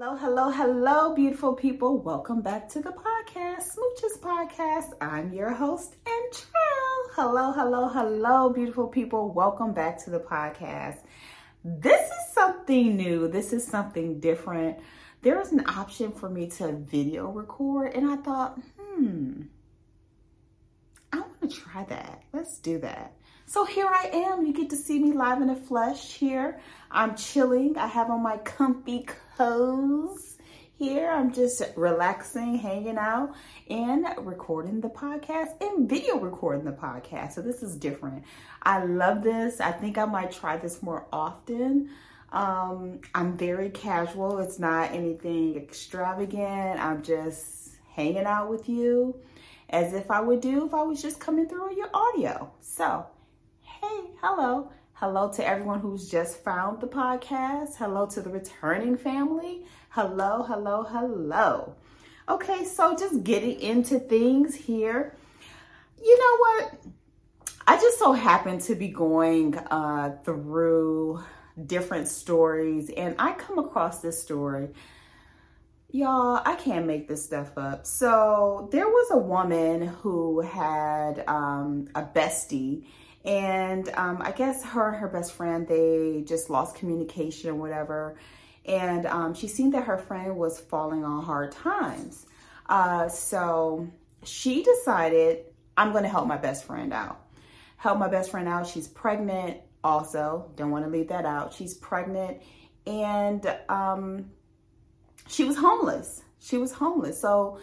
Hello, hello, hello, beautiful people. Welcome back to the podcast, Smooches Podcast. I'm your host, Antrell. Hello, hello, hello, beautiful people. Welcome back to the podcast. This is something new. This is something different. There was an option for me to video record, and I thought, hmm, I want to try that. Let's do that. So here I am. You get to see me live in the flesh here. I'm chilling. I have on my comfy clothes here. I'm just relaxing, hanging out, and recording the podcast and video recording the podcast. So this is different. I love this. I think I might try this more often. Um, I'm very casual. It's not anything extravagant. I'm just hanging out with you as if I would do if I was just coming through your audio. So hello. Hello to everyone who's just found the podcast. Hello to the returning family. Hello, hello, hello. Okay, so just getting into things here. You know what? I just so happen to be going uh, through different stories and I come across this story. Y'all, I can't make this stuff up. So there was a woman who had um, a bestie and um, I guess her and her best friend, they just lost communication or whatever. And um, she seen that her friend was falling on hard times. Uh, so she decided, I'm going to help my best friend out. Help my best friend out. She's pregnant also. Don't want to leave that out. She's pregnant. And um, she was homeless. She was homeless. So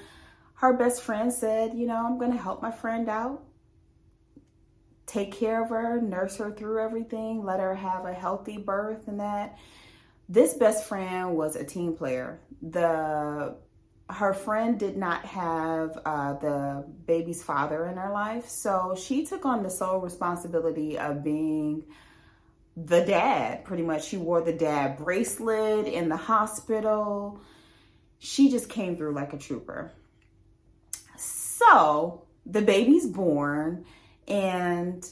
her best friend said, you know, I'm going to help my friend out take care of her, nurse her through everything, let her have a healthy birth and that. This best friend was a team player. The her friend did not have uh, the baby's father in her life, so she took on the sole responsibility of being the dad. Pretty much, she wore the dad bracelet in the hospital. She just came through like a trooper. So the baby's born and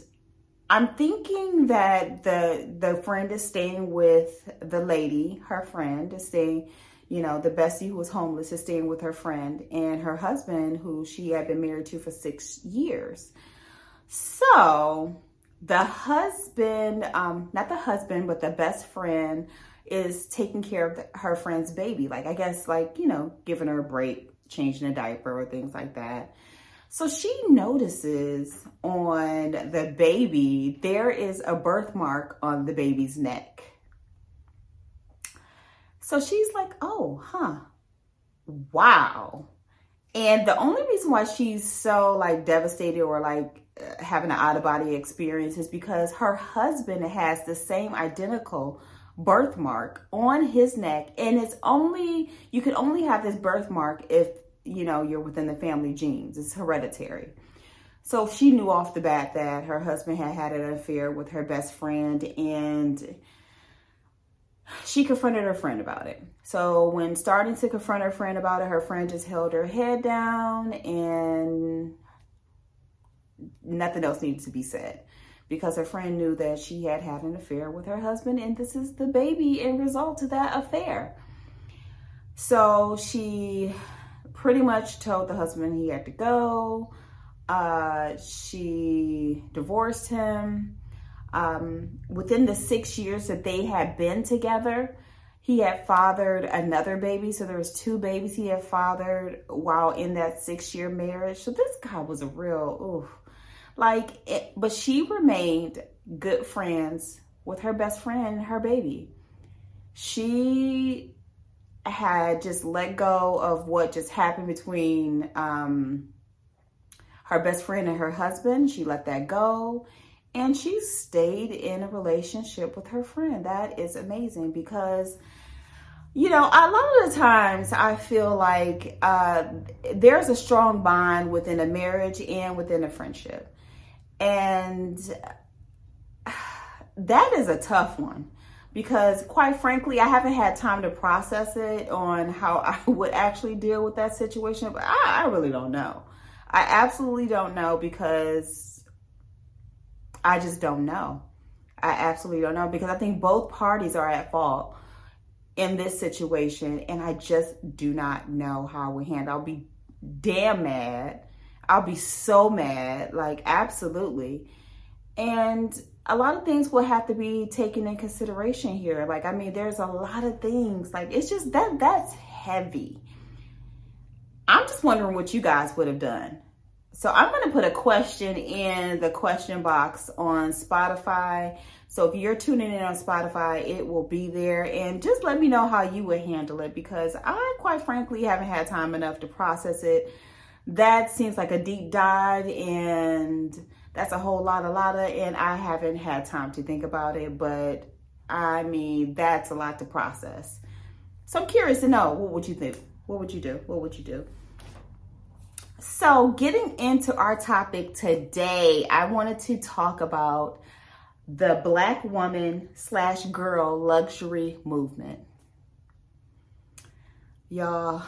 I'm thinking that the the friend is staying with the lady, her friend is staying, you know, the bestie who was homeless is staying with her friend and her husband who she had been married to for 6 years. So, the husband, um not the husband, but the best friend is taking care of the, her friend's baby. Like I guess like, you know, giving her a break, changing a diaper or things like that. So she notices on the baby, there is a birthmark on the baby's neck. So she's like, oh, huh, wow. And the only reason why she's so like devastated or like uh, having an out of body experience is because her husband has the same identical birthmark on his neck. And it's only, you can only have this birthmark if you know, you're within the family genes. It's hereditary. So she knew off the bat that her husband had had an affair with her best friend and she confronted her friend about it. So when starting to confront her friend about it, her friend just held her head down and nothing else needed to be said because her friend knew that she had had an affair with her husband and this is the baby in result to that affair. So she pretty much told the husband he had to go. Uh, she divorced him. Um, within the six years that they had been together, he had fathered another baby. So there was two babies he had fathered while in that six year marriage. So this guy was a real, oof. Like, it, but she remained good friends with her best friend, her baby. She had just let go of what just happened between um, her best friend and her husband. She let that go. And she stayed in a relationship with her friend. That is amazing because, you know, a lot of the times I feel like uh, there's a strong bond within a marriage and within a friendship. And that is a tough one because quite frankly, I haven't had time to process it on how I would actually deal with that situation. But I, I really don't know. I absolutely don't know because I just don't know. I absolutely don't know because I think both parties are at fault. in this situation and I just do not know how would handle. I'll be damn mad. I'll be so mad, like absolutely. And a lot of things will have to be taken in consideration here. Like I mean, there's a lot of things. Like it's just that that's heavy. I'm just wondering what you guys would have done. So I'm going to put a question in the question box on Spotify so if you're tuning in on Spotify, it will be there. And just let me know how you would handle it because I, quite frankly, haven't had time enough to process it. That seems like a deep dive and that's a whole lot, a lot of, and I haven't had time to think about it. But I mean, that's a lot to process. So I'm curious to know what would you think? What would you do? What would you do? So, getting into our topic today, I wanted to talk about the black woman slash girl luxury movement. Y'all,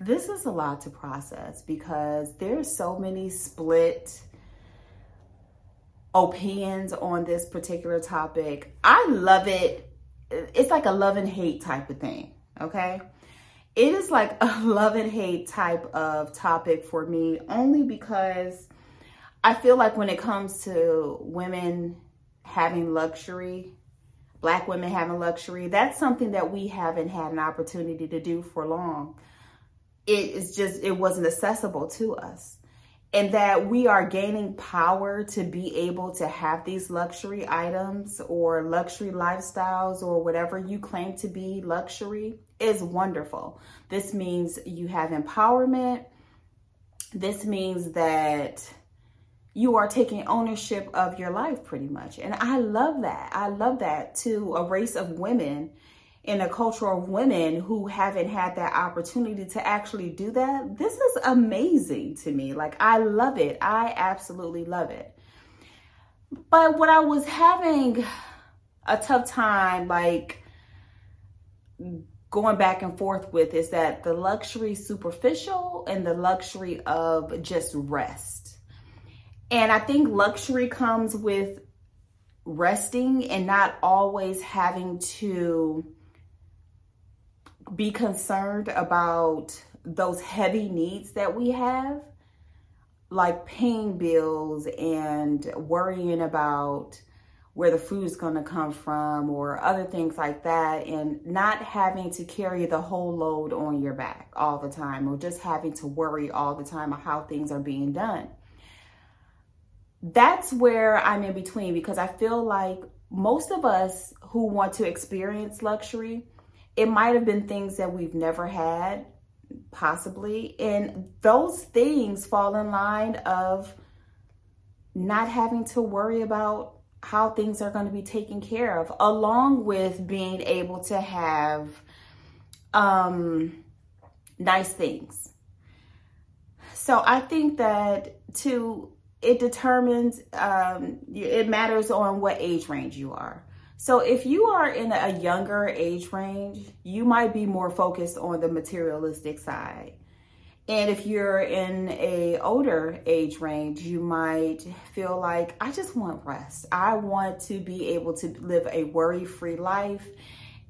this is a lot to process because there's so many split opinions on this particular topic. I love it. It's like a love and hate type of thing, okay? It is like a love and hate type of topic for me only because I feel like when it comes to women having luxury, black women having luxury, that's something that we haven't had an opportunity to do for long. It is just, it wasn't accessible to us. And that we are gaining power to be able to have these luxury items or luxury lifestyles or whatever you claim to be luxury is wonderful. This means you have empowerment. This means that you are taking ownership of your life pretty much. And I love that. I love that to a race of women in a culture of women who haven't had that opportunity to actually do that. This is amazing to me. Like, I love it. I absolutely love it. But what I was having a tough time, like, going back and forth with is that the luxury superficial and the luxury of just rest and I think luxury comes with resting and not always having to be concerned about those heavy needs that we have, like paying bills and worrying about where the food's going to come from or other things like that and not having to carry the whole load on your back all the time or just having to worry all the time of how things are being done. That's where I'm in between because I feel like most of us who want to experience luxury, it might have been things that we've never had, possibly. And those things fall in line of not having to worry about how things are going to be taken care of, along with being able to have um, nice things. So I think that to it determines, um, it matters on what age range you are. So if you are in a younger age range, you might be more focused on the materialistic side. And if you're in a older age range, you might feel like I just want rest. I want to be able to live a worry-free life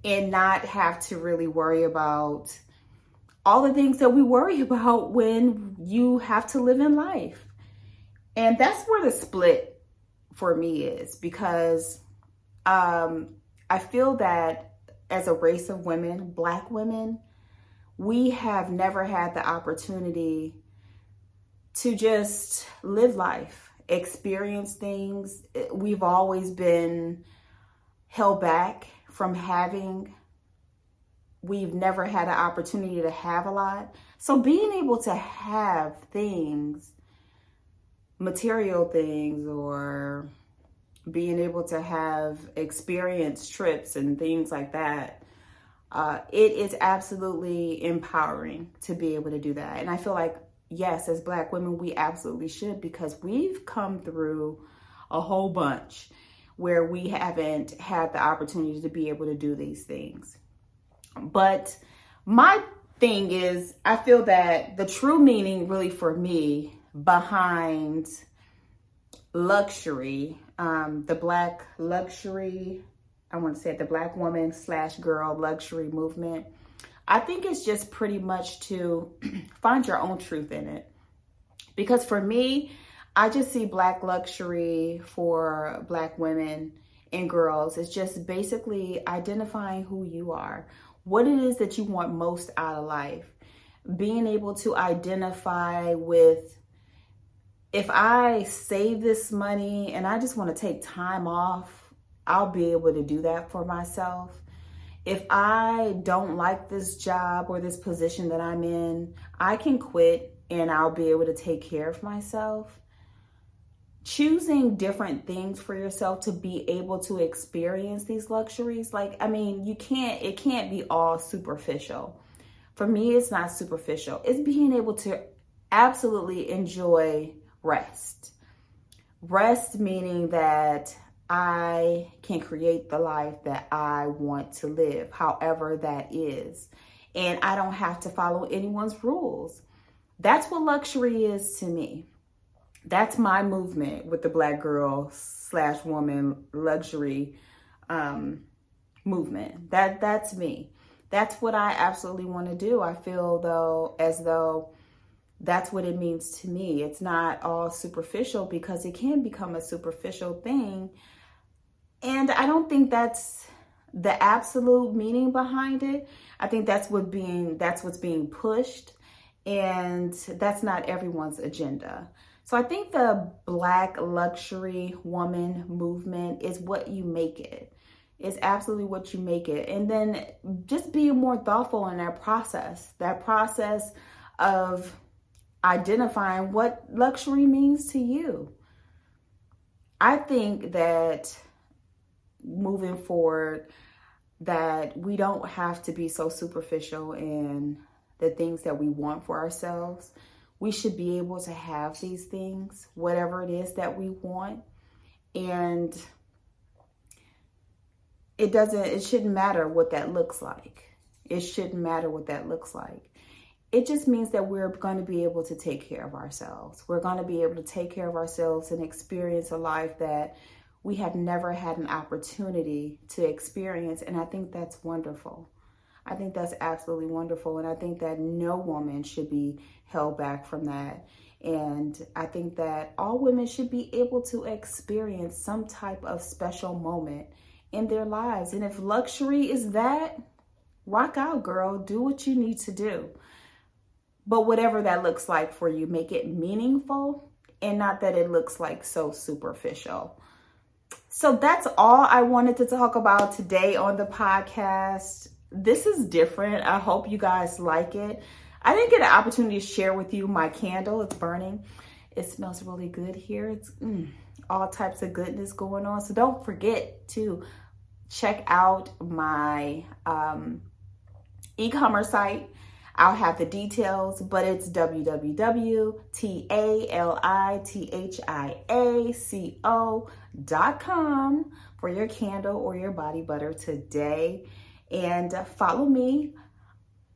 and not have to really worry about all the things that we worry about when you have to live in life. And that's where the split for me is because um, I feel that as a race of women, Black women, we have never had the opportunity to just live life, experience things. We've always been held back from having. We've never had an opportunity to have a lot. So being able to have things material things or being able to have experience trips and things like that, uh, it is absolutely empowering to be able to do that. And I feel like, yes, as Black women, we absolutely should because we've come through a whole bunch where we haven't had the opportunity to be able to do these things. But my thing is, I feel that the true meaning, really, for me, behind luxury, um, the black luxury I want to say it, the black woman slash girl luxury movement. I think it's just pretty much to find your own truth in it. Because for me, I just see black luxury for black women and girls. It's just basically identifying who you are, what it is that you want most out of life, being able to identify with if I save this money and I just want to take time off, I'll be able to do that for myself. If I don't like this job or this position that I'm in, I can quit and I'll be able to take care of myself. Choosing different things for yourself to be able to experience these luxuries, like, I mean, you can't, it can't be all superficial. For me, it's not superficial. It's being able to absolutely enjoy rest. Rest meaning that I can create the life that I want to live, however that is. And I don't have to follow anyone's rules. That's what luxury is to me. That's my movement with the black girl slash woman luxury um, movement. That that's me. That's what I absolutely want to do. I feel though as though that's what it means to me. It's not all superficial because it can become a superficial thing. And I don't think that's the absolute meaning behind it. I think that's what being that's what's being pushed and that's not everyone's agenda. So I think the black luxury woman movement is what you make it. It's absolutely what you make it. And then just being more thoughtful in that process. That process of identifying what luxury means to you. I think that moving forward that we don't have to be so superficial in the things that we want for ourselves. We should be able to have these things, whatever it is that we want. And it doesn't, it shouldn't matter what that looks like. It shouldn't matter what that looks like it just means that we're going to be able to take care of ourselves. We're going to be able to take care of ourselves and experience a life that we have never had an opportunity to experience. And I think that's wonderful. I think that's absolutely wonderful. And I think that no woman should be held back from that. And I think that all women should be able to experience some type of special moment in their lives. And if luxury is that, rock out, girl. Do what you need to do. But whatever that looks like for you, make it meaningful and not that it looks like so superficial. So that's all I wanted to talk about today on the podcast. This is different. I hope you guys like it. I didn't get an opportunity to share with you my candle. It's burning. It smells really good here. It's mm, all types of goodness going on. So don't forget to check out my um, e-commerce site I'll have the details, but it's www.talithia.co.com for your candle or your body butter today. And follow me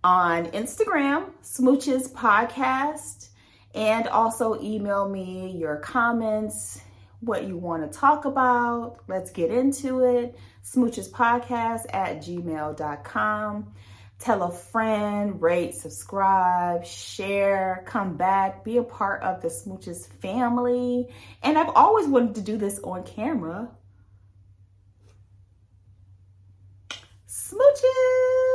on Instagram, Smooches Podcast, and also email me your comments, what you want to talk about. Let's get into it. Smooches Podcast at gmail.com. Tell a friend, rate, subscribe, share, come back, be a part of the Smooches family. And I've always wanted to do this on camera. Smooches!